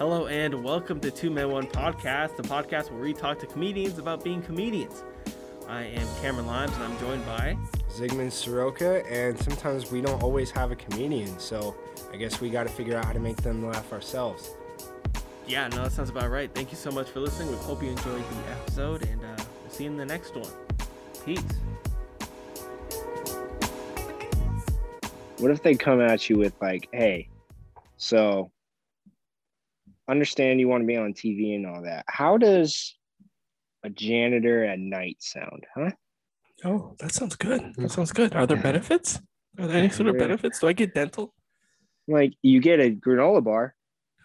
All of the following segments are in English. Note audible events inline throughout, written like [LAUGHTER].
Hello and welcome to Two Men One Podcast, the podcast where we talk to comedians about being comedians. I am Cameron Limes and I'm joined by Zygmunt Soroka, and sometimes we don't always have a comedian, so I guess we got to figure out how to make them laugh ourselves. Yeah, no, that sounds about right. Thank you so much for listening. We hope you enjoyed the episode and uh, we'll see you in the next one. Peace. What if they come at you with like, hey, so understand you want to be on TV and all that. How does a janitor at night sound, huh? Oh, that sounds good. That mm. sounds good. Are there benefits? Are there any sort of benefits? Do I get dental? Like you get a granola bar.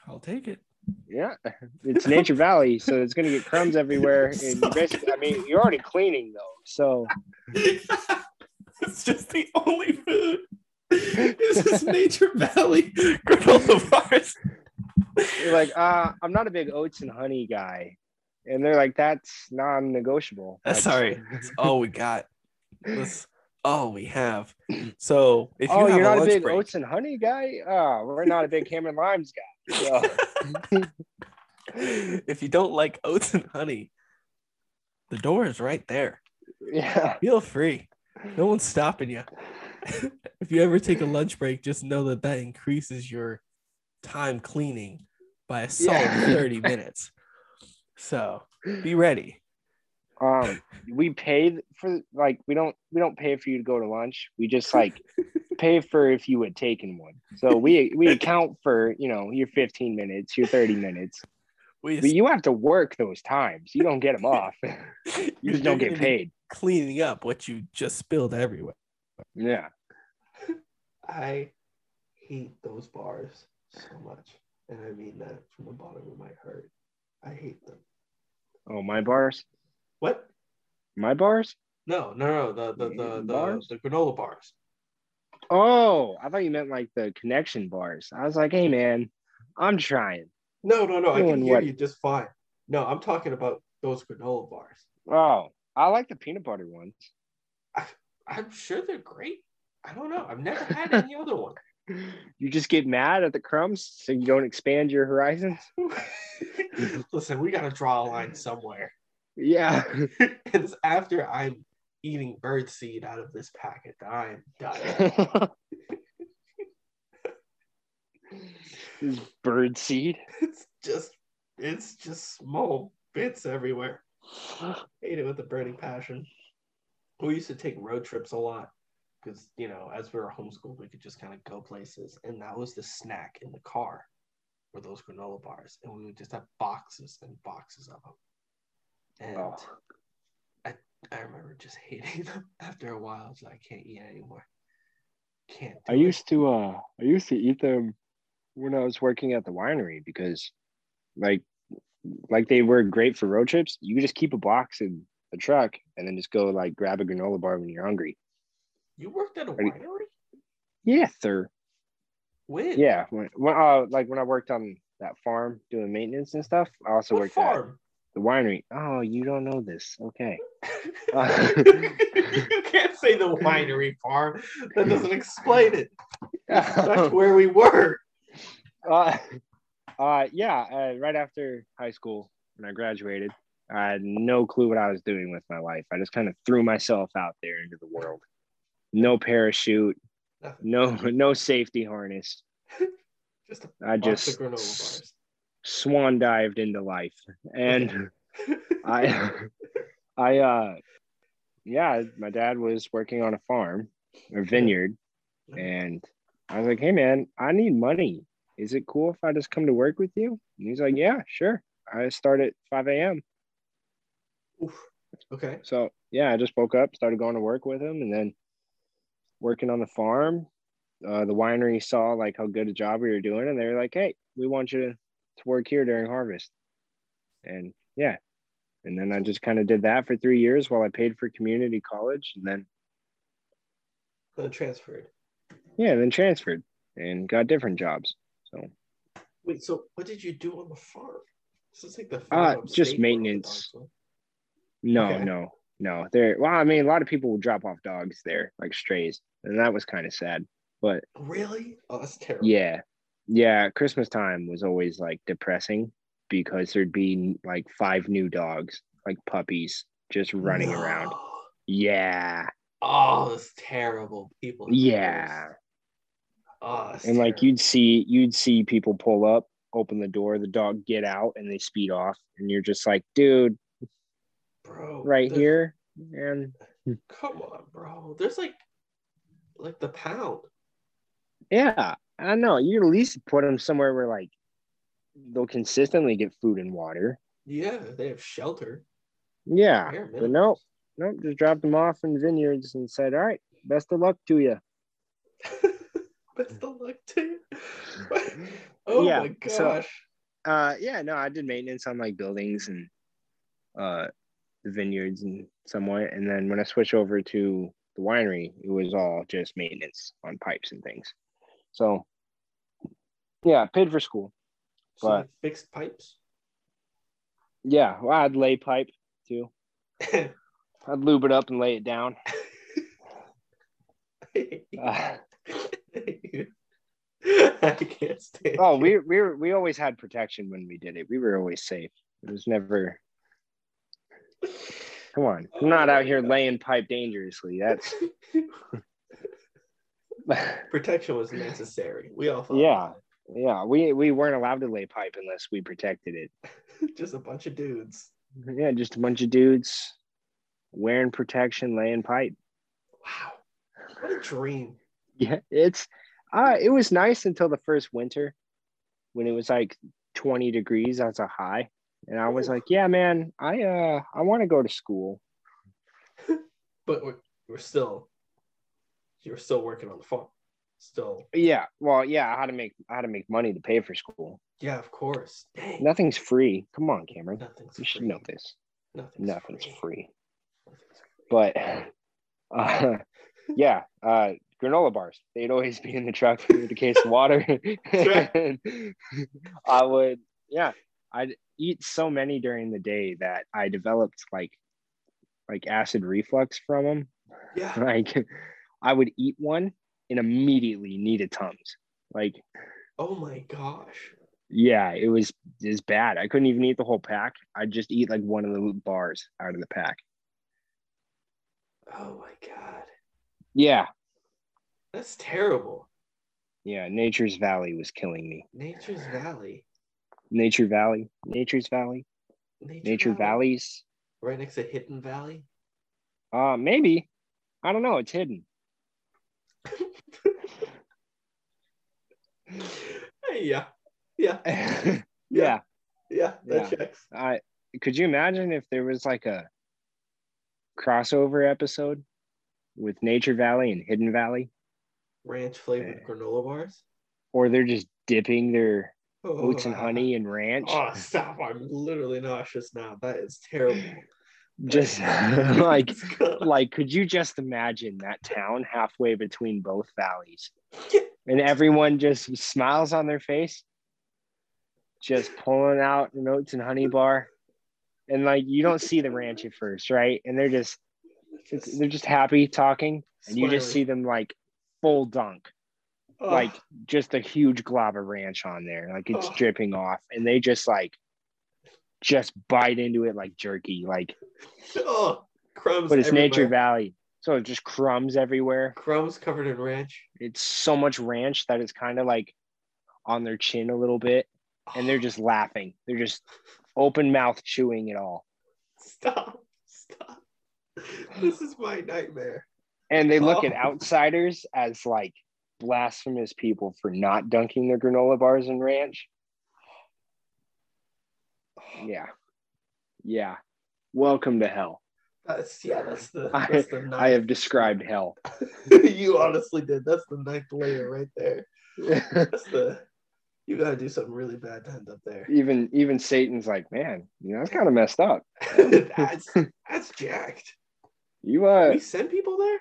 I'll take it. Yeah, [LAUGHS] it's Nature Valley, so it's gonna get crumbs everywhere. [LAUGHS] And you basically, I mean, you're already cleaning though, so it's just the only food. This is Nature Valley [LAUGHS] granola bars. You're like, uh, I'm not a big oats and honey guy, and they're like, that's non-negotiable. That's sorry. [LAUGHS] That's all we got. That's all we have. So if you oh, you're not a big break, oats and honey guy. Oh, we're not a big Cameron Limes guy. So. [LAUGHS] if you don't like oats and honey, the door is right there. Yeah. Feel free. No one's stopping you. [LAUGHS] if you ever take a lunch break, just know that that increases your time cleaning by a solid Yeah. 30 minutes. So be ready. Um, we pay for like we don't we don't pay for you to go to lunch. We just like [LAUGHS] pay for if you had taken one. So we we account for you know your 15 minutes, your 30 minutes, We but you have to work those times. You don't get them off. [LAUGHS] You just don't get paid. Cleaning up what you just spilled everywhere. Yeah. I hate those bars so much. And I mean that from the bottom of my heart. I hate them. Oh, my bars. What? My bars. No, no, no. The the the the, Bars? the granola bars. Oh, I thought you meant like the connection bars. I was like, hey man, I'm trying. No, no, no. I can hear what? you just fine. No, I'm talking about those granola bars. Oh, I like the peanut butter ones. I'm sure they're great. I don't know. I've never had any other one. [LAUGHS] You just get mad at the crumbs so you don't expand your horizons. [LAUGHS] [LAUGHS] Listen, we gotta draw a line somewhere. Yeah. [LAUGHS] it's after I'm eating bird seed out of this packet that I am done. this bird seed. it's just it's just small bits everywhere. I [SIGHS] Hate it with a burning passion. We used to take road trips a lot because you know, as we were homeschooled, we could just kind of go places, and that was the snack in the car were those granola bars, and we would just have boxes and boxes of them. And Oh. I I remember just hating them [LAUGHS] after a while. It's like I can't eat anymore. Can't. I it. used to uh I used to eat them when I was working at the winery because like like they were great for road trips. You could just keep a box in the truck and then just go like grab a granola bar when you're hungry. You worked at a winery? Yeah, sir. When? Yeah. When, when uh like when I worked on that farm doing maintenance and stuff, I also What worked farm? at the winery. Oh, you don't know this. Okay. Uh, [LAUGHS] [LAUGHS] you can't say the winery farm. That doesn't explain it. That's [LAUGHS] where we were. uh, uh, yeah, uh, right after high school, when I graduated, I had no clue what I was doing with my life. I just kind of threw myself out there into the world. No parachute, Nothing. no no safety harness. [LAUGHS] Just a I just swan dived into life, and [LAUGHS] I, I, uh, yeah, my dad was working on a farm, or vineyard, and I was like, "Hey, man, I need money. Is it cool if I just come to work with you?" And he's like, "Yeah, sure." I start at 5 a.m. Oof. Okay. So yeah, I just woke up, started going to work with him, and then working on the farm. Uh, the winery saw like how good a job we were doing, and they were like, "Hey, we want you to, to work here during harvest." And yeah, and then I just kind of did that for three years while I paid for community college, and then Then transferred. yeah, then transferred and got different jobs. So Wait, so what did you do on the farm? This is like the Uh, farm upstate just where all the maintenance. no, Okay. no, no. There. Well, I mean, a lot of people would drop off dogs there, like strays, and that was kind of sad. But Really? Oh, that's terrible. yeah, yeah, Christmas time was always like depressing because there'd be like five new dogs, like puppies, just running around. Yeah, Oh, it's terrible. People. yeah. Oh, And like you'd see you'd see people pull up, open the door, the dog get out, and they speed off, and you're just like, dude, bro, right there's- here, and Come on, bro. There's like, like the pound. yeah, I don't know. You at least put them somewhere where like they'll consistently get food and water. Yeah, they have shelter. Yeah, but nope, nope. Just dropped them off in vineyards and said, all right, best of luck to you. [LAUGHS] Best of luck to you. [LAUGHS] oh Yeah, my gosh. so- Uh, yeah, no, I did maintenance on like buildings and uh the vineyards and somewhat, and then when I switched over to the winery, it was all just maintenance on pipes and things. So, yeah, I paid for school. so but- fixed pipes. Yeah, well, I'd lay pipe too. [LAUGHS] I'd lube it up and lay it down. Uh, [LAUGHS] I can't stand. oh, we we we always had protection when we did it. We were always safe. It was never. Come on, I'm not out here laying pipe dangerously. That's [LAUGHS] protection was necessary. We all thought. yeah, yeah. We we weren't allowed to lay pipe unless we protected it. [LAUGHS] just a bunch of dudes. Yeah, just a bunch of dudes wearing protection, laying pipe. Wow, what a dream. Yeah, it's uh it was nice until the first winter when it was like 20 degrees as a high. And I was like, yeah, man, I uh I want to go to school. [LAUGHS] But we're, we're still, you're still working on the farm. Still, Yeah, well, yeah, I had to make I had to make money to pay for school. yeah, of course. Dang, Nothing's free. Come on, Cameron. nothing's You should free. know this. Nothing's, Nothing's free. free. But uh [LAUGHS] yeah, uh granola bars. They'd always be in the truck with a case of water. [LAUGHS] I would, yeah, I'd eat so many during the day that I developed like like acid reflux from them. Yeah, [LAUGHS] Like I would eat one and immediately need a Tums. Like, oh my gosh. yeah, it was is bad. I couldn't even eat the whole pack. I'd just eat like one of the bars out of the pack. Oh my god. Yeah, That's terrible. yeah. Nature's Valley was killing me. Nature's Valley. Nature Valley, Nature's Valley, Nature Valleys. Right next to Hidden Valley. Uh, maybe. I don't know. It's hidden. [LAUGHS] Hey, yeah. [LAUGHS] Yeah. yeah. Yeah. That Yeah. checks. I could you imagine if there was like a crossover episode with Nature Valley and Hidden Valley, Ranch flavored granola bars. or they're just dipping their Oh, oats and honey [LAUGHS] and ranch? Oh, stop. I'm literally nauseous now. That is terrible. [LAUGHS] Just [LAUGHS] like like could you just imagine that town halfway between both valleys and everyone just smiles on their face just pulling out an oats and honey bar and like you don't see the ranch at first right and they're just it's, they're just happy talking and you just see them like full dunk Oh, like just a huge glob of ranch on there like it's Oh. dripping off and they just like just bite into it like jerky like oh, crumbs. but it's nature valley so just crumbs everywhere Crumbs covered in ranch. it's so much ranch that it's kind of like on their chin a little bit and they're just [SIGHS] laughing they're just open mouth chewing it all Stop. Stop. This is my nightmare. and they look at Oh. outsiders as like blasphemous people for not dunking their granola bars in ranch yeah yeah welcome to hell That's yeah. That's the. I- That's the ninth. i have described hell [LAUGHS] you honestly did. That's the ninth layer right there. That's the. You gotta do something really bad to end up there. even even satan's like man you know that's kind of messed up [LAUGHS] that's that's jacked. you uh we send people there.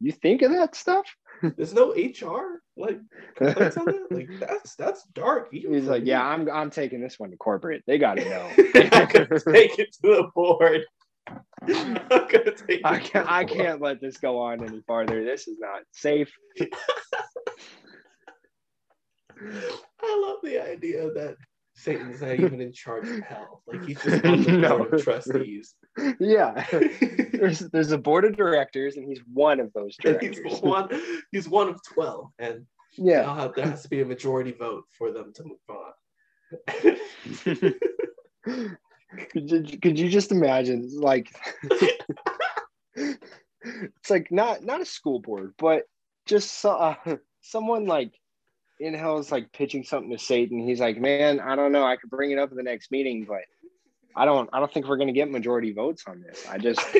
you think of that stuff [LAUGHS] There's no HR like complaints on that. Like [LAUGHS] that's that's dark. He's like, yeah, I'm I'm taking this one to corporate. They got to know. [LAUGHS] I'm gonna take it to the board. I'm gonna take. I can't I can't let this go on any farther. This is not safe. I love the idea that Satan's not even in charge of hell. Like he's just on the [LAUGHS] No. board of trustees. Yeah. [LAUGHS] there's there's a board of directors, and he's one of those And directors. he's one. He's one of twelve, and Yeah. have- there has to be a majority vote for them to move on. [LAUGHS] could, you, could you just imagine like it's like not not a school board but just so, uh, someone like in hell's like pitching something to satan he's like man i don't know i could bring it up in the next meeting but i don't i don't think we're going to get majority votes on this i just [LAUGHS]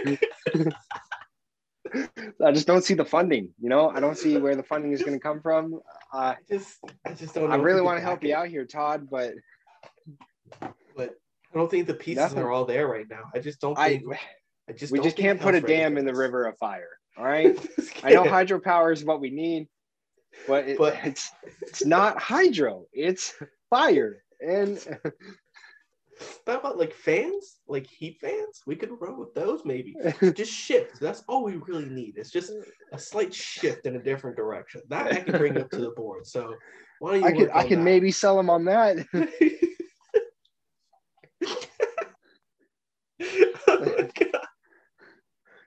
i just don't see the funding you know i don't see where the funding is going to come from uh, I just, I just don't. Know i really want to help you out here todd but but I don't think the pieces Nothing. are all there right now. I just don't i think. I just we just can't put a dam in the river of fire all [LAUGHS] right I know hydropower is what we need, but, it, But- it's it's not hydro, it's fire. And [LAUGHS] How about like fans, like heat fans? We could run with those maybe. [LAUGHS] Just shift. That's all we really need. It's just a slight shift in a different direction. That I can bring up to the board. So why don't you I can I can maybe sell them on that. oh my God.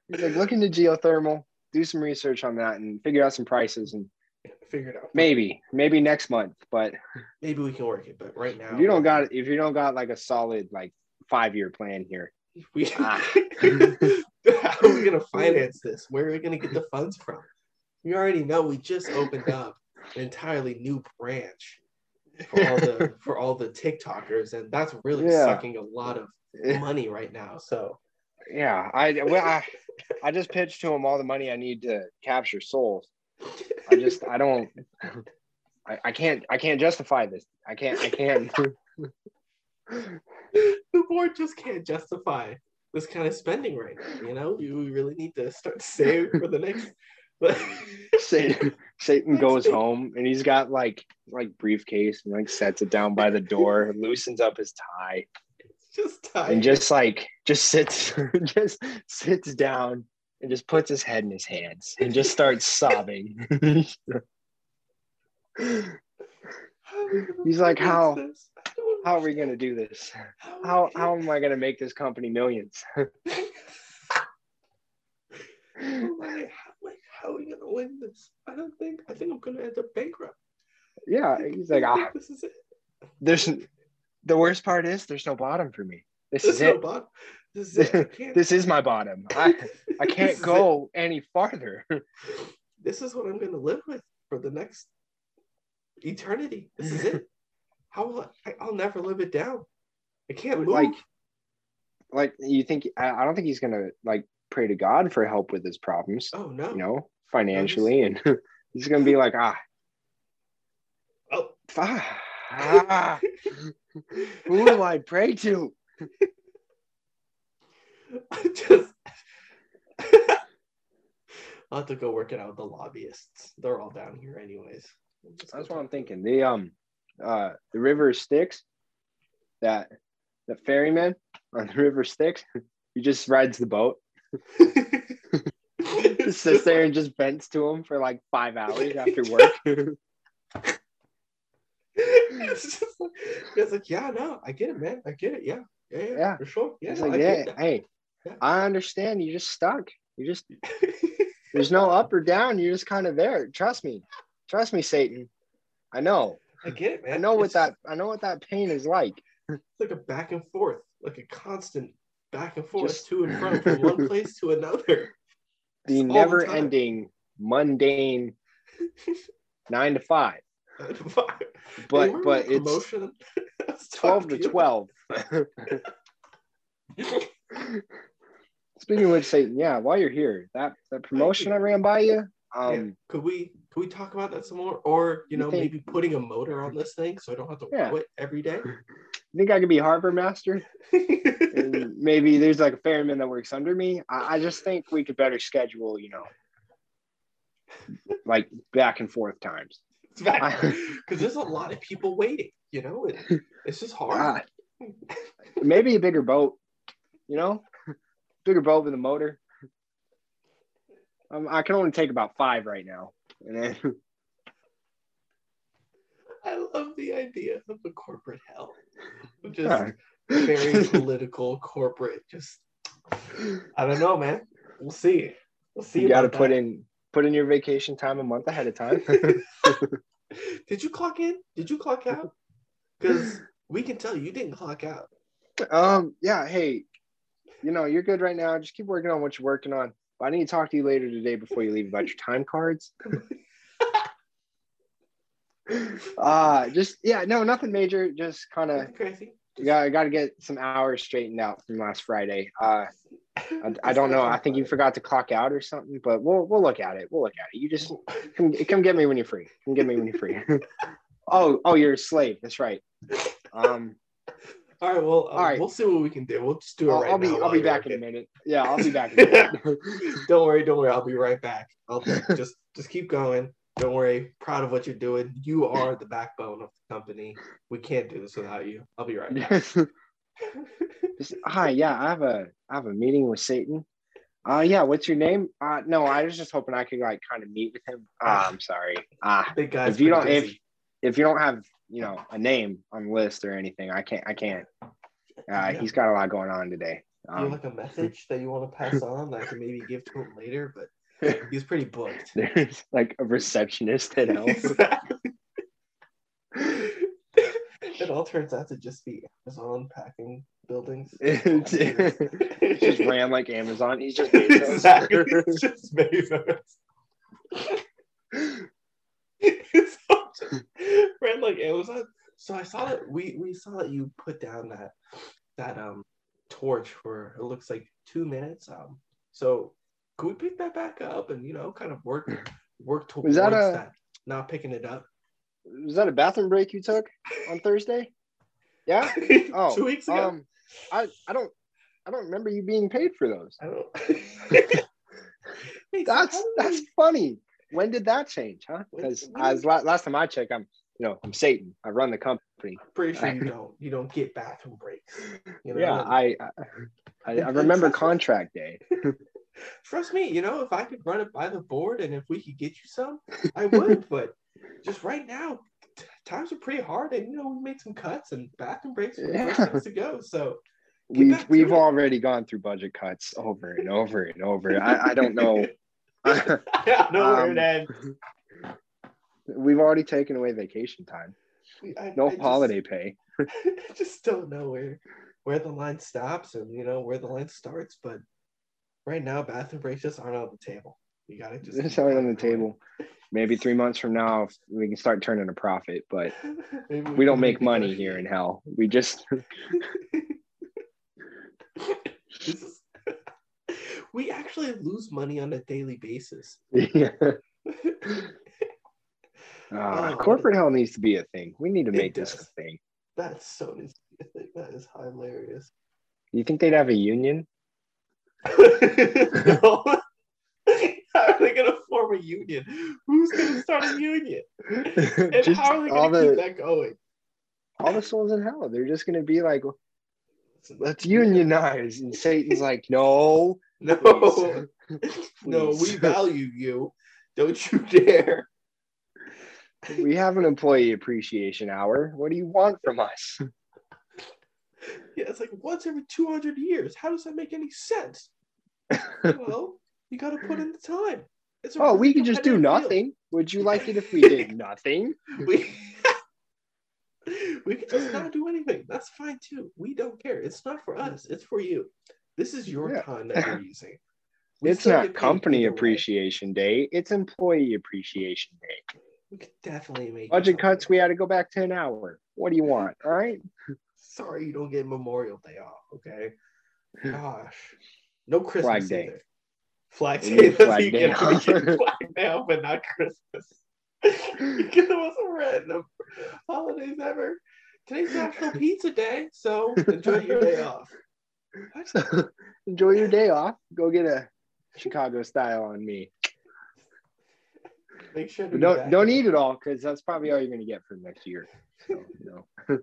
He's like, look into geothermal, do some research on that, and figure out some prices, and Figure it out. maybe maybe next month. But Maybe we can work it, but right now if you don't got if you don't got like a solid like five year plan here, we Ah. [LAUGHS] how are we gonna finance this? Where are we gonna get the funds from? We already know we just opened up an entirely new branch for all the [LAUGHS] for all the TikTokers, and that's really Yeah. sucking a lot of [LAUGHS] money right now. So yeah, I well I, I just pitched to him all the money I need to capture souls. I just I don't I, I can't I can't justify this. I can't I can't the board just can't justify this kind of spending right now. You know, we, we really need to start saving for the next. [LAUGHS] Satan, Satan goes home and he's got like like briefcase and like sets it down by the door, loosens up his tie, it's just time. and just like just sits [LAUGHS] just sits down and just puts his head in his hands and just starts sobbing. [LAUGHS] he's like, "How- how are we gonna do this? How how am I gonna make this company millions? [LAUGHS] I'm like, how, like, how are we gonna win this? I don't think. I think I'm gonna end up bankrupt. yeah, he's like, ah, this is it. there's the worst part is there's no bottom for me. This This is it. bottom. This is it. [LAUGHS] This is my bottom. [LAUGHS] I I can't go any farther. [LAUGHS] This is what I'm gonna live with for the next eternity. This is it. How will I? I'll never live it down. I can't move. like like you think I, I don't think he's gonna like pray to God for help with his problems, oh no. you know, financially, and he's gonna be like, ah, Oh. ah, ah, who do I pray to? [LAUGHS] I just. [LAUGHS] I'll have to go work it out with the lobbyists. They're all down here, anyways. I'll just go That's what I'm thinking. The um uh the river Styx, that the ferryman on the river Styx, he just rides the boat, [LAUGHS] just sits there and just vents to him for like five hours after work. it's like, it's like, yeah, no, I get it, man. I get it. Yeah, yeah, yeah, for sure. Yeah, like, yeah, hey, yeah. I understand. You're just stuck. You just [LAUGHS] there's no up or down. You're just kind of there. Trust me, trust me, Satan. I know. I get it, man. I know what it's, that I know what that pain is like. It's like a back and forth, like a constant back and forth just... to and from from one place to another. [LAUGHS] The it's never the ending mundane [LAUGHS] nine to five. Nine to five. But but it's promotion. 12 to 12 Speaking of which, Satan, yeah, while you're here, that that promotion I ran by you, Yeah. um, Could we could we talk about that some more, or you You know think- maybe putting a motor on this thing so I don't have to Yeah. row it every day? [LAUGHS] you think I could be harbor master? [LAUGHS] Maybe there's like a ferryman that works under me. I, I just think we could better schedule, you know, like back and forth times. because [LAUGHS] there's a lot of people waiting. You know, it, it's just hard. Maybe a bigger boat, you know, bigger boat with a motor. Um, I can only take about five right now, and then [LAUGHS] I love the idea of a corporate hell. Just Yeah. very [LAUGHS] political, corporate. Just I don't know, man. We'll see. We'll see. you got to put that. in put in your vacation time a month ahead of time. [LAUGHS] Did you clock in? Did you clock out? Because we can tell you didn't clock out. um, yeah. Hey, you know you're good right now. Just keep working on what you're working on. But I need to talk to you later today before you leave about your time cards. [LAUGHS] uh just yeah, no, nothing major. Just kind of crazy. you got got to get some hours straightened out from last Friday. Uh, I, I don't know. I think you forgot to clock out or something, but we'll we'll look at it. We'll look at it. You just come come get me when you're free. Come get me when you're free. [LAUGHS] oh oh, you're a slave. That's right. Um, [LAUGHS] All right. Well, um, All right. we'll see what we can do. We'll just do it I'll, right I'll be now I'll be back in a minute. Yeah, I'll be back. In a [LAUGHS] minute. [LAUGHS] don't worry, don't worry. I'll be right back. I'll just just keep going. Don't worry. Proud of what you're doing. You are the backbone of the company. We can't do this without you. I'll be right back. Hi, yeah, I have a I have a meeting with Satan. Uh yeah, what's your name? Uh no, I was just hoping I could like kind of meet with him. Uh, I'm sorry. Uh Big guys. if you don't pretty if if you don't have, you know, a name on the list or anything, I can't I can't. Uh Yeah. he's got a lot going on today. Do you Um, have like a message that you want to pass on that I can maybe give to him later? But [LAUGHS] he's pretty booked. [LAUGHS] there's like a receptionist at. Exactly. [LAUGHS] it all turns out to just be Amazon packing buildings. It's just ran like Amazon. He's just Bezos. exactly. It's just Bezos. It's all just ran like Amazon. So I saw that we we saw that you put down that that um torch for it looks like two minutes. Um, so could we pick that back up and you know kind of work work towards Was that that, not picking it up? Was that a bathroom break you took on Thursday? [LAUGHS] Yeah. Oh, two weeks ago. Um, I I don't I don't remember you being paid for those. I don't. [LAUGHS] [LAUGHS] That's that's funny. When did that change, huh? Because as la- last time I checked, I'm you know I'm Satan. I run the company. pretty sure [LAUGHS] you don't. You don't get bathroom breaks. You know? Yeah, I I, I, remember and trust me- contract day. Trust me, you know, if I could run it by the board and if we could get you some, I would. [LAUGHS] but just right now, t- times are pretty hard, and you know, we made some cuts, and bathroom breaks are the Yeah. to go. So We've we've it. already gone through budget cuts over and over and over. I, I don't know. [LAUGHS] I don't know where Um, it ends. we've already taken away vacation time. I- No I just- holiday pay. [LAUGHS] I just don't know where where the line stops and you know where the line starts. But right now, bathroom breaks just aren't on the table. You gotta just keep only on the table. Maybe three months from now we can start turning a profit, but [LAUGHS] Maybe we don't make money here in hell. We just [LAUGHS] This is- we actually lose money on a daily basis. [LAUGHS] yeah. [LAUGHS] Oh, Uh, corporate hell needs to be a thing. We need to make this a thing. That's so needs to be a thing. That is hilarious. You think they'd have a union? [LAUGHS] no. How are they gonna form a union? Who's gonna start a union? And Just how are they gonna keep the that going? all the souls in hell. They're just gonna be like, let's unionize, and Satan's like, no, No, [LAUGHS] please. no, we [LAUGHS] value you. Don't you dare. we have an employee appreciation hour. What do you want from us? [LAUGHS] Yeah, it's like once every 200 years. How does that make any sense? well, you got to put in the time. It's oh, we could just do nothing. Would you like it if we did nothing? We, we could just not do anything. That's fine too. We don't care. It's not for us. It's for you. This is your Yeah. time that you're [LAUGHS] using. We It's not company appreciation day. It's employee appreciation day. We could definitely make Budget cuts, we had to go back to an hour. What do you want? All right. [LAUGHS] Sorry, you don't get Memorial Day off. Okay. Gosh, no Christmas Flag Day. either. Flag Day. That's Flag you Day get get [LAUGHS] Flag Day but not Christmas. Because the most random holidays ever. Today's National Pizza Day, so enjoy your day off. [LAUGHS] Enjoy your day off. Go get a Chicago style on me. Make sure to don't don't eat it all because that's probably all you're gonna get for next year. So, you [LAUGHS]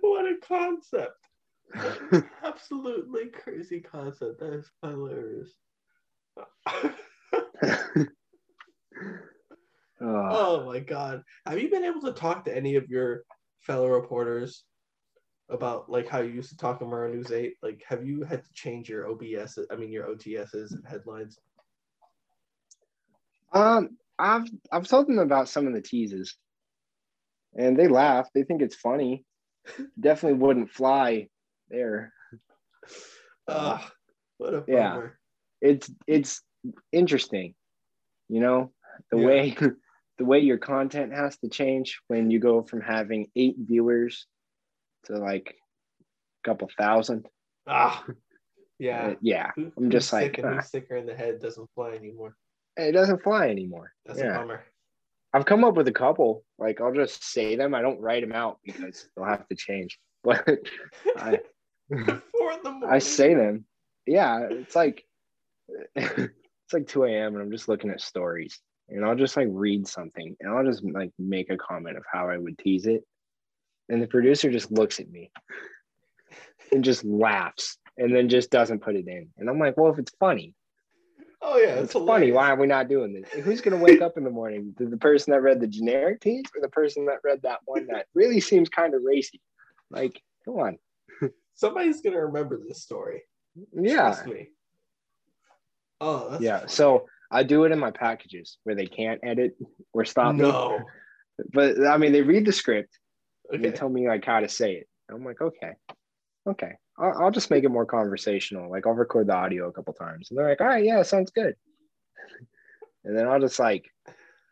what a concept. [LAUGHS] Absolutely crazy concept. That is hilarious. Uh, Oh my god. Have you been able to talk to any of your fellow reporters about like how you used to talk in Murrow News 8? Like have you had to change your OBS I mean your OTSs and headlines? Um, I've I've told them about some of the teases, and they laugh. They think it's funny. [LAUGHS] Definitely wouldn't fly there. Ugh, what a Yeah. bummer. It's it's interesting, you know, the Yeah. way [LAUGHS] the way your content has to change when you go from having eight viewers to like a couple thousand. Ah yeah. Uh, yeah, Who- I'm just like, sick and ah. who's [LAUGHS] sicker in the head doesn't fly anymore. it doesn't fly anymore. That's a bummer. I've come up with a couple. Like I'll just say them. I don't write them out because they'll have to change. [LAUGHS] But I [LAUGHS] Four the morning. I say them. Yeah, it's like it's like 2 a.m. and I'm just looking at stories and I'll just like read something and I'll just like make a comment of how I would tease it. And the producer just looks at me and just laughs and then just doesn't put it in. And I'm like, well, if it's funny, Oh yeah, it's funny. Why are we not doing this? Who's gonna wake up in the morning? [LAUGHS] The, person that read the generic tease or the person that read that one that really seems kind of racy? Like, come on. Somebody's gonna remember this story. Yeah. Trust me. Oh, that's Yeah. funny. So I do it in my packages where they can't edit or stop me. no. But I mean, they read the script and they tell me like how to say it. I'm like, okay, okay. I'll, I'll just make it more conversational. Like I'll record the audio a couple times, and they're like, all right, yeah, sounds good. [LAUGHS] And then I'll just like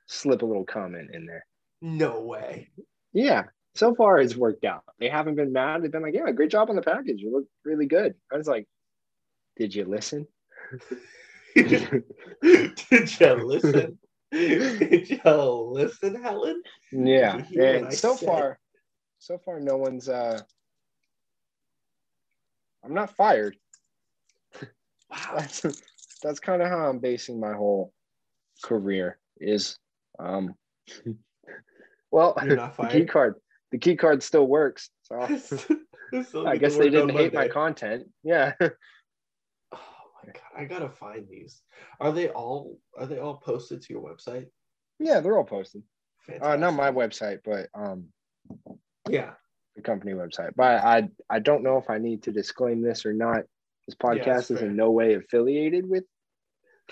slip a little comment in there. No way. Yeah. So far, it's worked out. They haven't been mad. They've been like, yeah, great job on the package. You look really good. I was like, did you listen? [LAUGHS] Did you listen? [LAUGHS] Did you listen, Helen? Yeah. Did you hear what And so said? far, so far, no one's. uh I'm not fired. [LAUGHS] Wow. That's that's kind of how I'm basing my whole career. Is um. [LAUGHS] Well, the key card, the key card still works. So [LAUGHS] I guess they didn't hate my content. Yeah. Oh my god, I gotta find these. Are they all are they all posted to your website? yeah, they're all posted. Uh, not my website, but um, Yeah. the company website. But I I don't know if I need to disclaim this or not. This podcast that's is in no way affiliated with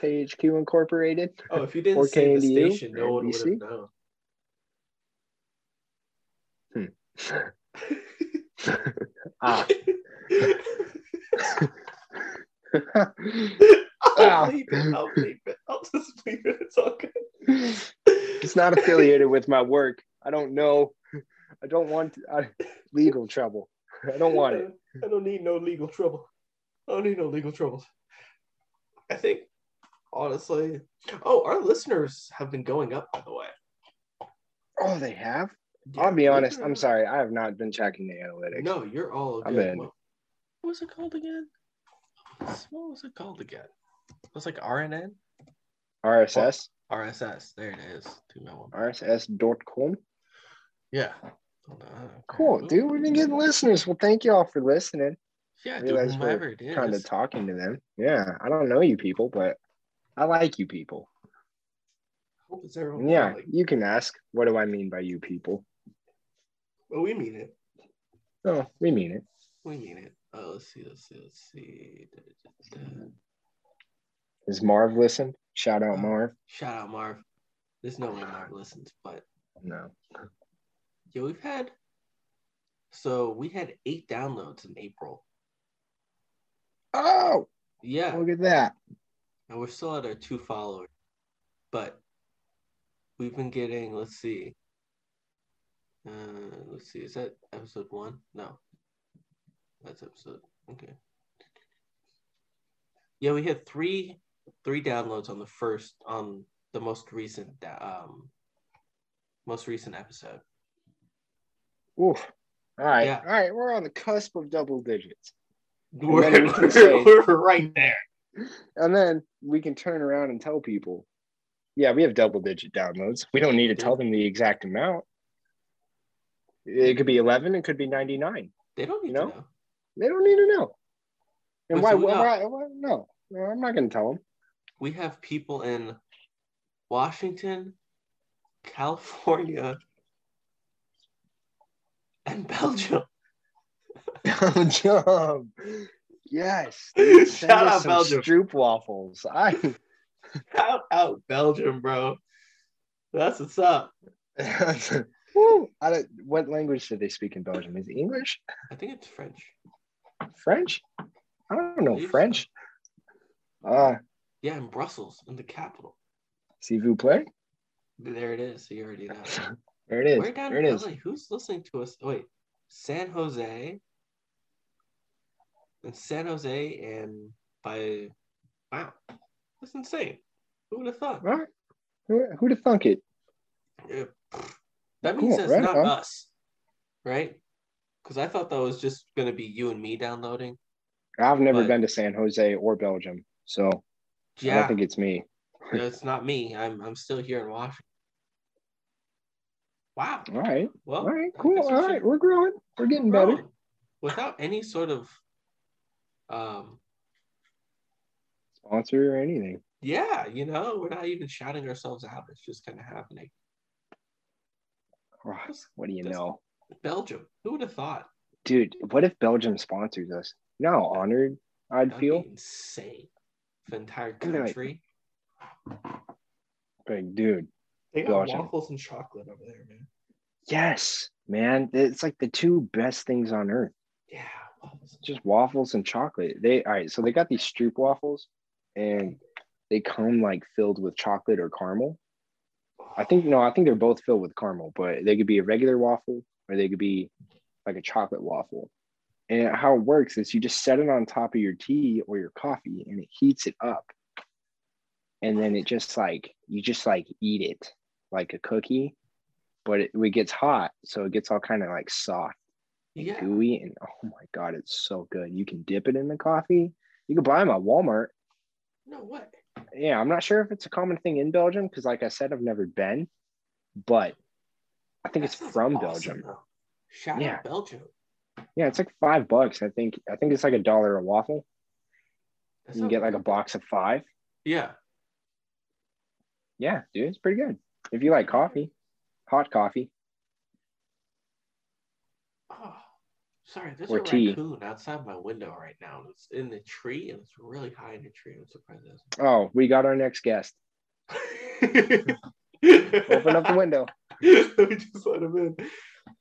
KHQ Incorporated. Oh, if you didn't Or say the station, no one would have known. [LAUGHS] ah. [LAUGHS] I'll Ah. leave it. I'll leave it. I'll just leave it. It's all good. it's not affiliated with my work. I don't know. I don't want I, legal trouble. I don't want it. I don't need no legal trouble. I don't need no legal troubles. I think, honestly, oh, our listeners have been going up, by the way. Oh, they have. Yeah, I'll be honest. I'm sorry. I have not been checking the analytics. No, you're all I'm good. in. What what was it called again? What was it called again? It was like RNN? RSS. RSS. There it is. Two mil one. RSS.com. Yeah. Cool, dude. We've been getting listeners. Well, thank you all for listening. Yeah, I dude, realize whomever we're it is. kind of talking to them. Yeah, I don't know you people, but I like you people. Hope it's everyone yeah, friendly. you can ask, what do I mean by you people? Well, we mean it. Oh, we mean it. We mean it. Oh, let's see. Let's see. Let's see. Is Marv listen? Shout out Marv. Shout out Marv. There's no way Marv listens, but No. Yeah, we've had. So we had eight downloads in April. Oh, Yeah, look at that. and we're still at our two followers, but we've been getting. Let's see. Uh, let's see. Is that episode one? No, that's episode. Okay. Yeah, we had three three downloads on the first on the most recent um most recent episode. Oof. All right. Yeah. All right. We're on the cusp of double digits. [LAUGHS] We're, we say- we're right there. And then we can turn around and tell people, yeah, we have double digit downloads. We don't need to tell them the exact amount. It could be 11, it could be 99. They don't need You know? to know. They don't need to know. And why, why, why, why- No, no, I'm not going to tell them. We have people in Washington, California, and [LAUGHS] Belgium. Belgium. Yes. [LAUGHS] dude, Shout out Belgium. Stroop waffles. [LAUGHS] I Shout out Belgium, bro. That's what's up. Woo! What language do they speak in Belgium? Is it English? I think it's French. French? I don't know. French. Uh, Yeah, in Brussels, in the capital. See vous play? There it is. You already know. There it is. We're down There it is. LA. Who's listening to us? Wait, San Jose. And San Jose and by wow, that's insane. Who would have thought? Right. Who, who'd have thunk it? Yeah, That means Cool, it's right not on. us, right? Because I thought that was just gonna be you and me downloading. I've never But- been to San Jose or Belgium, so I don't think it's me. it's not me. I'm I'm still here in Washington. Wow. All right. Well, All right. Cool. All should right. We're growing. We're getting grow better. without any sort of um Sponsor or anything. yeah, you know, we're not even shouting ourselves out. It's just kind of happening. Oh, what do you know? Belgium. Who would have thought? Dude, what if Belgium sponsors us? You know how honored I'd That'd feel? insane. The entire like- country. Like, dude, They got Belgium. waffles and chocolate over there, man. yes, man. It's like the two best things on earth. Yeah. waffles Just waffles and chocolate. They all right, so they got these Stroop waffles and they come like filled with chocolate or caramel. I think no, I think they're both filled with caramel, but they could be a regular waffle or they could be like a chocolate waffle. And how it works is you just set it on top of your tea or your coffee and it heats it up. And then it just like you just like eat it like a cookie, but it, it gets hot, so it gets all kind of like soft, and Yeah. gooey, and oh my god, it's so good. You can dip it in the coffee. You can buy them at Walmart. No way. Yeah, I'm not sure if it's a common thing in Belgium because, like I said, I've never been, but I think That it's from awesome, Belgium. though. Shout Yeah. out Belgium. Yeah, it's like five bucks. I think. I think it's like a dollar a waffle. That You can get like a box of five. Yeah. Yeah, dude, it's pretty good. If you like coffee, hot coffee. Oh, sorry. There's Or a tea. raccoon outside my window right now. It's in the tree and it's really high in the tree. I'm surprised. it Oh, we got our next guest. [LAUGHS] Open up the window. [LAUGHS] Let me just let him in.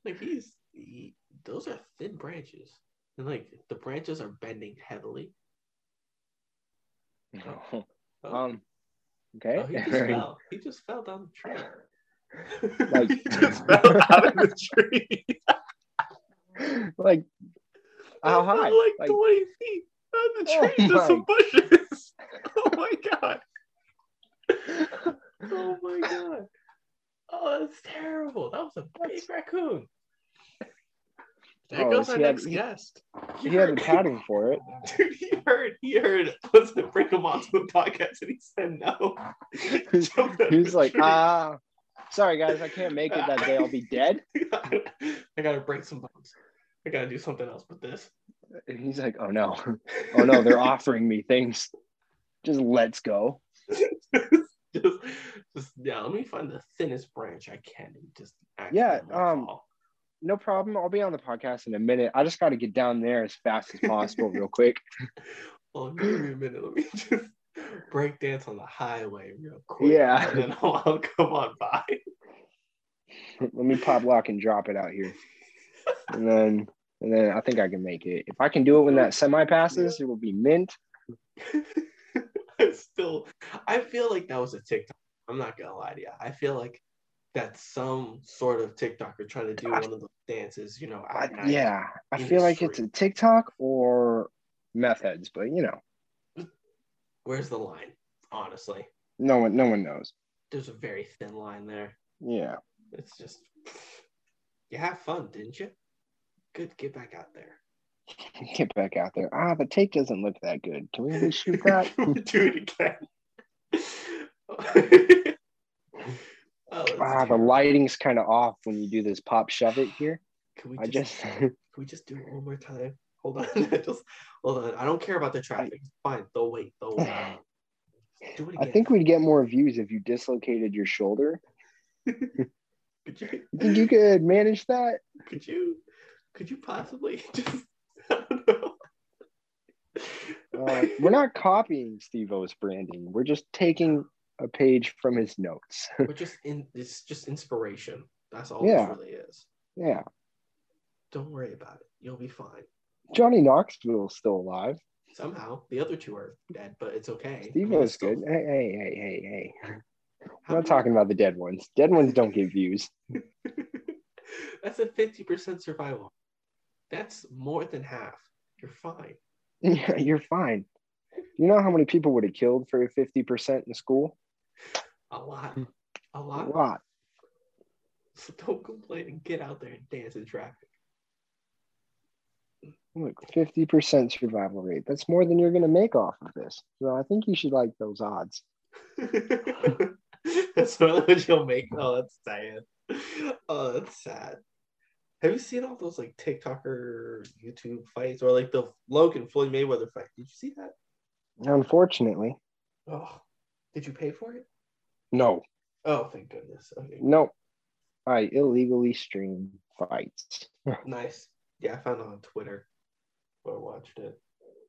Like he's he, those are thin branches. And like the branches are bending heavily. Oh, um. Okay. oh, he [LAUGHS] just fell. He just fell down the tree. Like- [LAUGHS] he just fell out of the tree. like how high? Like, Like 20 feet down the Oh tree to some bushes. [LAUGHS] Oh my god. Oh my god. Oh, that's terrible. That was a big raccoon. There Oh, goes our he had- next he- guest. he had the padding for it. [LAUGHS] Dude, he heard, he heard, let's bring him onto the podcast, and he said no. He's- [LAUGHS] Jumped out of He's the like, tree. ah, sorry guys, I can't make it that day. I'll be dead. [LAUGHS] I gotta break some bones. I gotta do something else with this. And he's like, oh no, oh no, they're offering me things. Just let's go. just, just yeah. Let me find the thinnest branch I can and just Yeah, um. No problem. I'll be on the podcast in a minute. I just got to get down there as fast as possible, real quick. [LAUGHS] Well, give me a minute. Let me just break dance on the highway real quick. Yeah. and then [LAUGHS] I'll, I'll come on by. Let me pop lock and drop it out here, and then and then I think I can make it. If I can do it when that semi passes, it will be mint. [LAUGHS] I still, I feel like that was a TikTok. I'm not gonna lie to you. I feel like that's some sort of TikToker trying to do one of those dances. You know, I, night. yeah, I feel like it's a TikTok or meth heads, but you know, Where's the line? Honestly, no one no one knows. there's a very thin line there. Yeah. It's just, you have fun, didn't you? Good, get back out there. [LAUGHS] Get back out there. Ah, the take doesn't look that good. Can we reshoot that? [LAUGHS] do it again. [LAUGHS] oh, ah, the lighting's kind of off when you do this pop shove it here. Can we I just, just [LAUGHS] can we just do it one more time? Hold on, [LAUGHS] just hold on. I don't care about the traffic. It's fine. They'll wait. They'll wait. [LAUGHS] Do it again. I think we'd get more views if you dislocated your shoulder could you You think you could manage that? could you could you possibly just I don't know. Uh, we're not copying Steve-O's branding. We're just taking a page from his notes. [LAUGHS] We're just in it's just inspiration. That's all Yeah. this really is. yeah. Don't worry about it. You'll be fine. Johnny Knoxville's still alive. Somehow the other two are dead, but it's okay. Steve I mean, O's still- good. Hey, hey, hey, hey, hey. How I'm not talking about the dead ones. Dead ones don't get views. [LAUGHS] That's a 50% survival. That's more than half. You're fine. [LAUGHS] Yeah, you're fine. You know how many people would have killed for a 50% in school? A lot. Mm. A lot, A lot. So don't complain and get out there and dance in traffic. Look, 50% survival rate. That's more than you're going to make off of this. So I think you should like those odds. [LAUGHS] that's what you'll make. Oh, that's sad. Oh, that's sad. Have you seen all those like TikToker YouTube fights or like the Logan Floyd Mayweather fight? Did you see that? Unfortunately, Oh, did you pay for it? no, Oh, thank goodness. Okay, no. I illegally stream fights. [LAUGHS] nice. Yeah, I found it on Twitter. I watched it.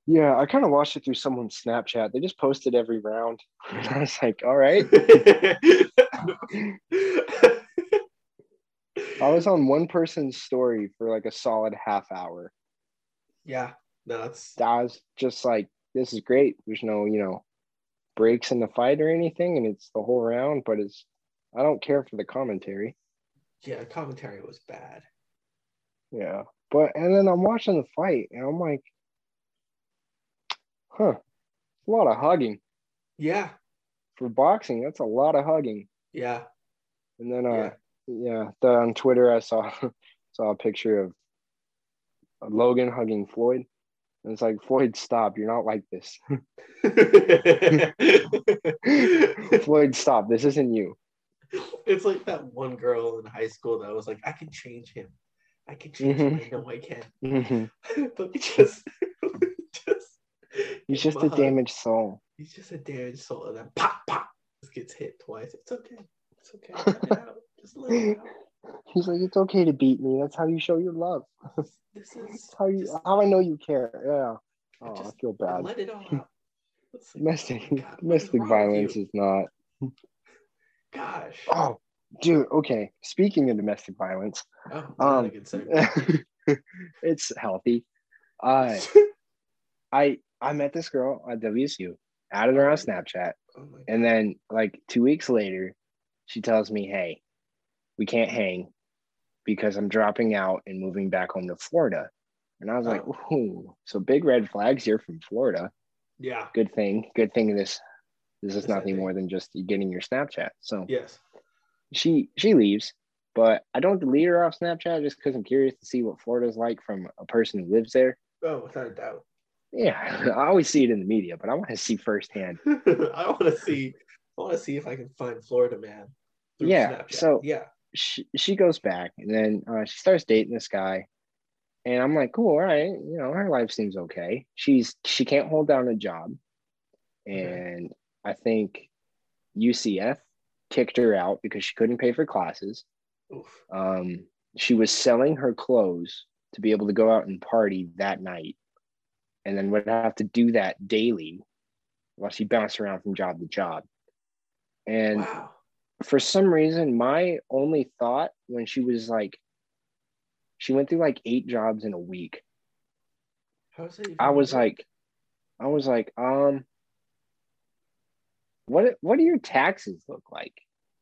Yeah, I kind of watched it through someone's Snapchat. They just posted every round. [LAUGHS] And I was like, all right. [LAUGHS] I was on one person's story for like a solid half hour. yeah, no, that's I was just like, this is great. There's no, you know, breaks in the fight or anything, and it's the whole round, but it's I don't care for the commentary. yeah. Commentary was bad. Yeah. But and then I'm watching the fight and I'm like, huh, a lot of hugging. Yeah, For boxing, that's a lot of hugging. yeah. And then uh yeah, the, on Twitter I saw [LAUGHS] saw a picture of Logan hugging Floyd. And it's like, Floyd, stop. You're not like this. [LAUGHS] [LAUGHS] Floyd, stop. This isn't you. it's like that one girl in high school that was like, I can change him. I can change him. I know I can. [LAUGHS] Mhm. but just, just He's just a damaged soul. He's just a damaged soul. And then pop, pop, just gets hit twice. It's okay. It's okay. Let it. Just let it out. He's like, it's okay to beat me. That's how you show your love. [LAUGHS] This is how you just- how I know you care. Yeah. Oh, I just feel bad. Let it all out. Domestic oh domestic violence is not. Gosh. Oh, dude. Okay. Speaking of domestic violence, Oh, um, [LAUGHS] it's healthy. Uh, [LAUGHS] I I met this girl at WSU, added her on Snapchat, oh and then like two weeks later, she tells me, "Hey, we can't hang because I'm dropping out and moving back home to Florida." And I was like, Oh. "Ooh, so big red flags. You're from Florida. Yeah. Good thing. Good thing this this is nothing more than just getting your Snapchat." So Yes. she she leaves, but I don't delete her off Snapchat just because I'm curious to see what Florida's like from a person who lives there. Oh, without a doubt. Yeah, [LAUGHS] I always see it in the media, but I want to see firsthand. [LAUGHS] I want to see. I want to see if I can find Florida man. through Yeah, Snapchat. so- yeah. She, she goes back and then uh, she starts dating this guy, and I'm like, cool, all right, you know, her life seems okay. She's she can't hold down a job, and I think UCF kicked her out because she couldn't pay for classes. Um, she was selling her clothes to be able to go out and party that night, and then would have to do that daily while she bounced around from job to job. And wow. For some reason, my only thought when she was like, she went through like eight jobs in a week. How is it? I was work? like, I was like, um, what what do your taxes look like?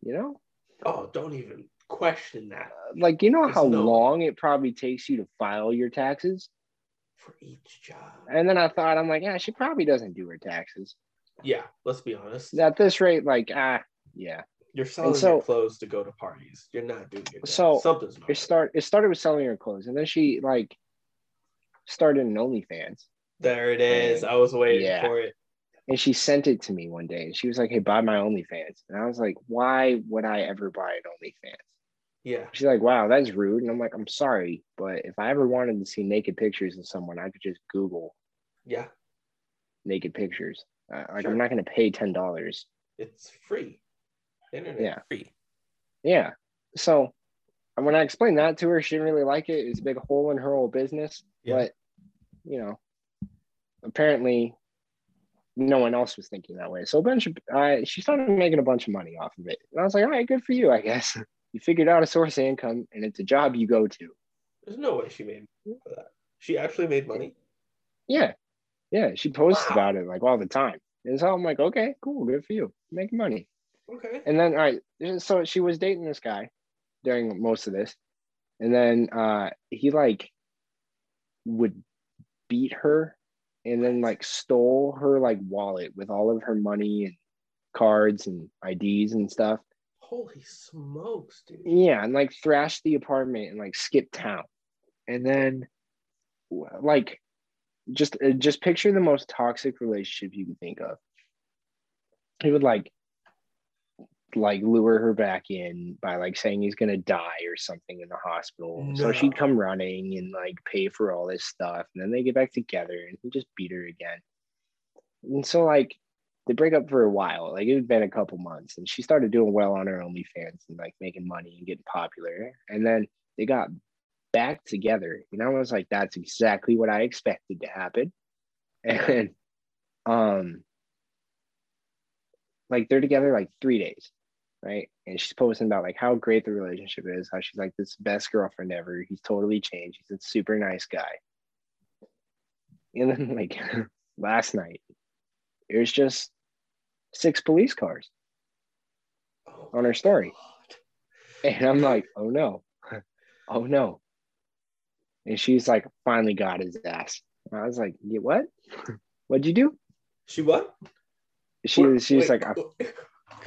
You know, oh, don't even question that like you know There's how no- long it probably takes you to file your taxes. for each job. And then I thought, I'm like, yeah, she probably doesn't do her taxes Yeah, let's be honest. at this rate. Like, ah, yeah. You're selling so- your clothes to go to parties. You're not doing your job. So, something's not. It start it started with selling her clothes, and then she like started an OnlyFans. there it is. And- I was waiting yeah. for it. And she sent it to me one day, and she was like, "Hey, buy my OnlyFans." And I was like, "Why would I ever buy an OnlyFans?" Yeah. She's like, "Wow, that's rude." And I'm like, "I'm sorry, but if I ever wanted to see naked pictures of someone, I could just Google Yeah. naked pictures. Uh, like, Sure. I'm not going to pay ten dollars." It's free. Internet Yeah. free. Yeah. So when I explained that to her, she didn't really like it. It was a big hole in her whole business. Yeah. But you know, apparently no one else was thinking that way. So a bunch of uh, she started making a bunch of money off of it. And I was like, all right, good for you, I guess. [LAUGHS] You figured out a source of income and it's a job you go to. There's no way she made that. She actually made money. Yeah. Yeah. She posts Wow. about it like all the time. And so I'm like, okay, cool, good for you. Make money. Okay. And then all right, so she was dating this guy during most of this. And then uh he like would beat her and then like stole her like wallet with all of her money and cards and IDs and stuff. Holy smokes, dude. Yeah, and like thrashed the apartment and like skipped town. And then like just uh, just picture the most toxic relationship you can think of. He would like like lure her back in by like saying he's gonna die or something in the hospital. So she'd come running and like pay for all this stuff, and then they get back together and he just beat her again. And so like they break up for a while. Like it had been a couple months, and she started doing well on her OnlyFans and like making money and getting popular. And then they got back together. And I was like, that's exactly what I expected to happen. [LAUGHS] And um like they're together like three days, right? And she's posting about like how great the relationship is, how she's like this best girlfriend ever. He's totally changed. He's a super nice guy. And then [LAUGHS] like [LAUGHS] last night, it was just six police cars. Oh on her story. God. And I'm like, oh no, [LAUGHS] oh no. And she's like, finally got his ass. And I was like, what? What'd you do? She what? She What- she was wait, like, "I-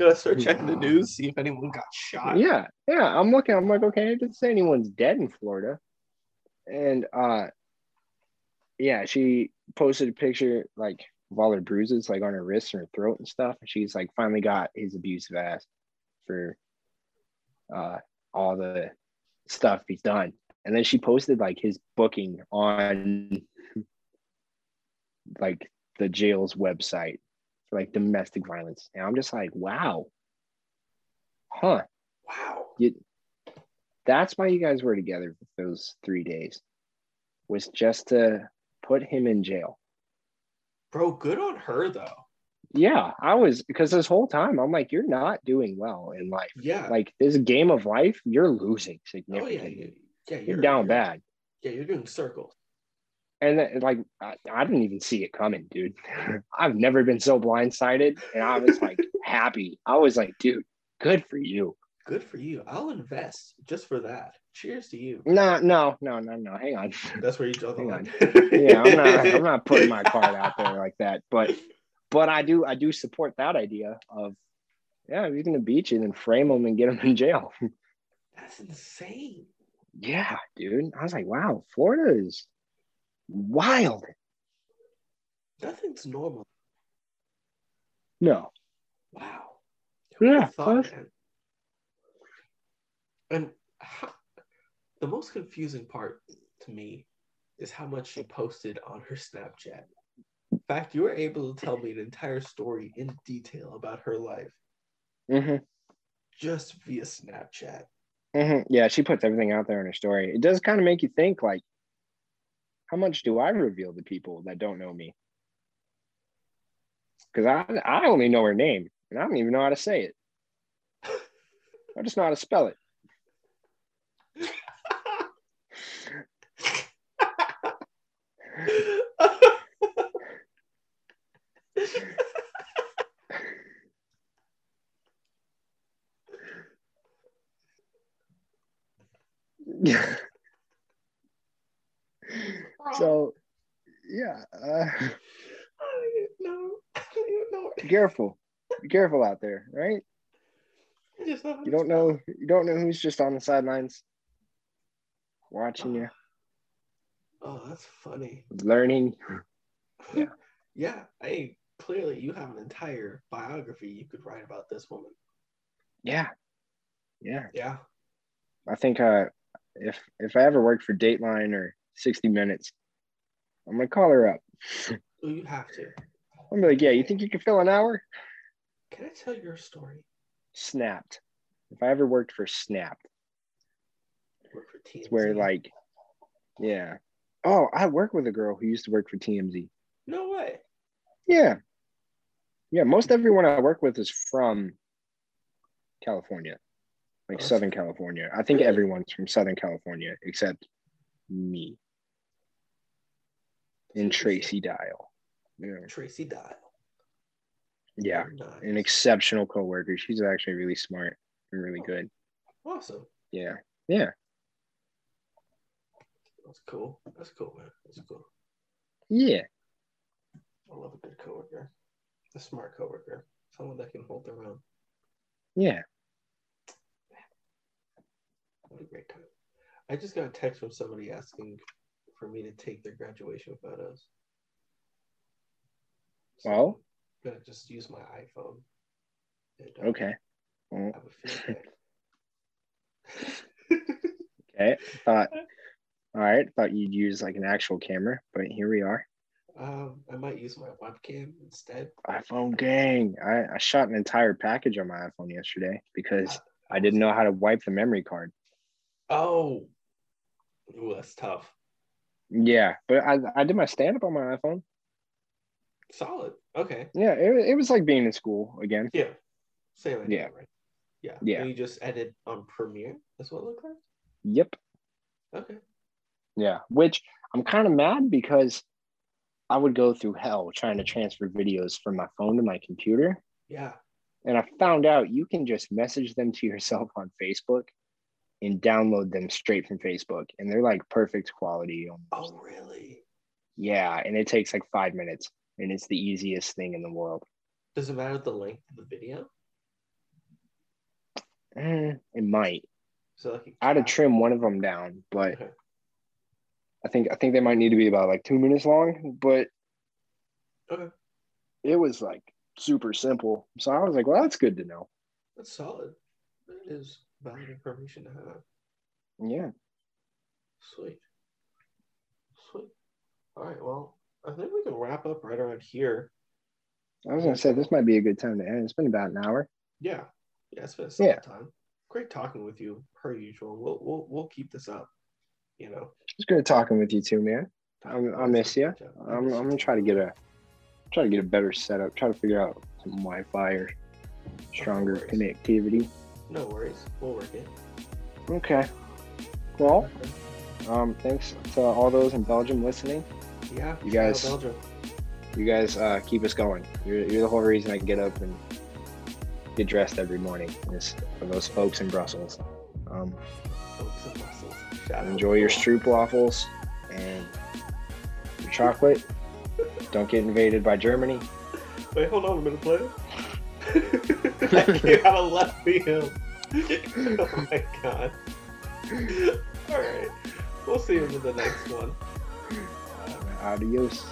I start checking the news, see if anyone got shot? yeah, yeah. I'm looking, I'm like, okay, it didn't say anyone's dead in Florida. And uh yeah, she posted a picture like of all her bruises like on her wrists and her throat and stuff. And she's like finally got his abusive ass for uh all the stuff he's done. And then she posted like his booking on like the jail's website for like domestic violence. And I'm just like, wow. Huh. Wow. That's why you guys were together for those three days. Was just to put him in jail. Bro, good on her though. Yeah, I was because this whole time I'm like, you're not doing well in life. Yeah. Like this game of life, you're losing oh yeah. significantly. you- Yeah, you're, down you're- bad. Yeah, you're doing circles. And then, like, I, I didn't even see it coming, dude. [LAUGHS] I've never been so blindsided. And I was like [LAUGHS] happy. I was like, dude, good for you. Good for you. I'll invest just for that. Cheers to you. No, no, no, no, no. Hang on. [LAUGHS] That's where you draw the line. yeah, I'm not I'm not putting my card out there like that. But but I do I do support that idea of yeah, if gonna beat you, then frame them and get them in jail. That's insane. yeah, dude. I was like, wow, Florida is wild. Nothing's normal. No. Wow. Who Yeah, thought, And how, the most confusing part to me is how much she posted on her Snapchat. In fact, you were able to tell me an entire story in detail about her life hmm just via Snapchat. hmm Yeah, she puts everything out there in her story. It does kind of make you think like, how much do I reveal to people that don't know me? Because I I only know her name and I don't even know how to say it. [LAUGHS] I just know how to spell it. [LAUGHS] [LAUGHS] so yeah, uh, [LAUGHS] I don't know. [LAUGHS] I don't know. be careful. Be careful out there, right? I just know how You don't know you don't know who's just on the sidelines watching you, Oh, that's funny. learning. [LAUGHS] Yeah. yeah. I clearly you have an entire biography you could write about this woman. Yeah. Yeah. Yeah. I think uh if if I ever worked for Dateline or 60 Minutes, I'm gonna call her up. You have to. I'm like, yeah, you think you can fill an hour? Can I tell your story? Snapped. if I ever worked for Snap, Work for it's where like, yeah. Oh, I work with a girl who used to work for TMZ. no way. Yeah. Yeah, most everyone I work with is from California, like Oh, Southern California. I think Really? everyone's from Southern California except me and Tracy Dial. Yeah. Tracy Dial. Yeah. Nice. An exceptional coworker. She's actually really smart and really oh, good. Awesome. Yeah. Yeah. That's cool. That's cool, man. That's cool. Yeah. I love a good coworker. A smart coworker. Someone that can hold their own. Yeah. What a great time. I just got a text from somebody asking for me to take their graduation photos. So Well? I'm gonna just use my iPhone. And, uh, Okay. Well, [LAUGHS] [LAUGHS] okay. Thought all right. Thought you'd use like an actual camera, but here we are. um, I might use my webcam instead. iPhone gang. I, I shot an entire package on my iPhone yesterday because I didn't know how to wipe the memory card. Oh, Ooh, that's tough. Yeah, but I, I did my stand up on my iPhone. Solid. Okay. Yeah, it, it was like being in school again. Yeah. Same idea, Yeah. right? Yeah. Yeah. And you just edit on Premiere. That's what it looked like. Yep. Okay. Yeah, which I'm kind of mad because I would go through hell trying to transfer videos from my phone to my computer. Yeah. And I found out you can just message them to yourself on Facebook and download them straight from Facebook. And they're like perfect quality. almost. Oh, really? Yeah, and it takes like five minutes. And it's the easiest thing in the world. Does it matter the length of the video? Eh, it might. So like a I had to trim one of them down, but Okay. I think I think they might need to be about like two minutes long. But Okay. it was like super simple. So I was like, well, that's good to know. That's solid. That is valuable information to have. Yeah. Sweet. Sweet. All right. Well, I think we can wrap up right around here. I was gonna say this might be a good time to end. It's been about an hour. Yeah. Yeah, it's been a solid Yeah. time. Great talking with you, per usual. We'll we'll we'll keep this up. You know. It's good talking with you too, man. I'm- I miss. I I'm, I'm gonna try to get a try to get a better setup. Try to figure out some Wi-Fi or stronger connectivity. No worries. We'll work it. Okay. Well, um, thanks to all those in Belgium listening. Yeah. You guys- Belgium. You guys uh, keep us going. You're, you're the whole reason I get up and get dressed every morning. Is for those folks in Brussels. Um, Folks in Brussels. Shout out enjoy your to Stroop waffles and your chocolate. [LAUGHS] Don't get invaded by Germany. Wait, hold on a minute, player. That came out of left field. [LAUGHS] oh my god. All right. We'll see you in the next one. Adios.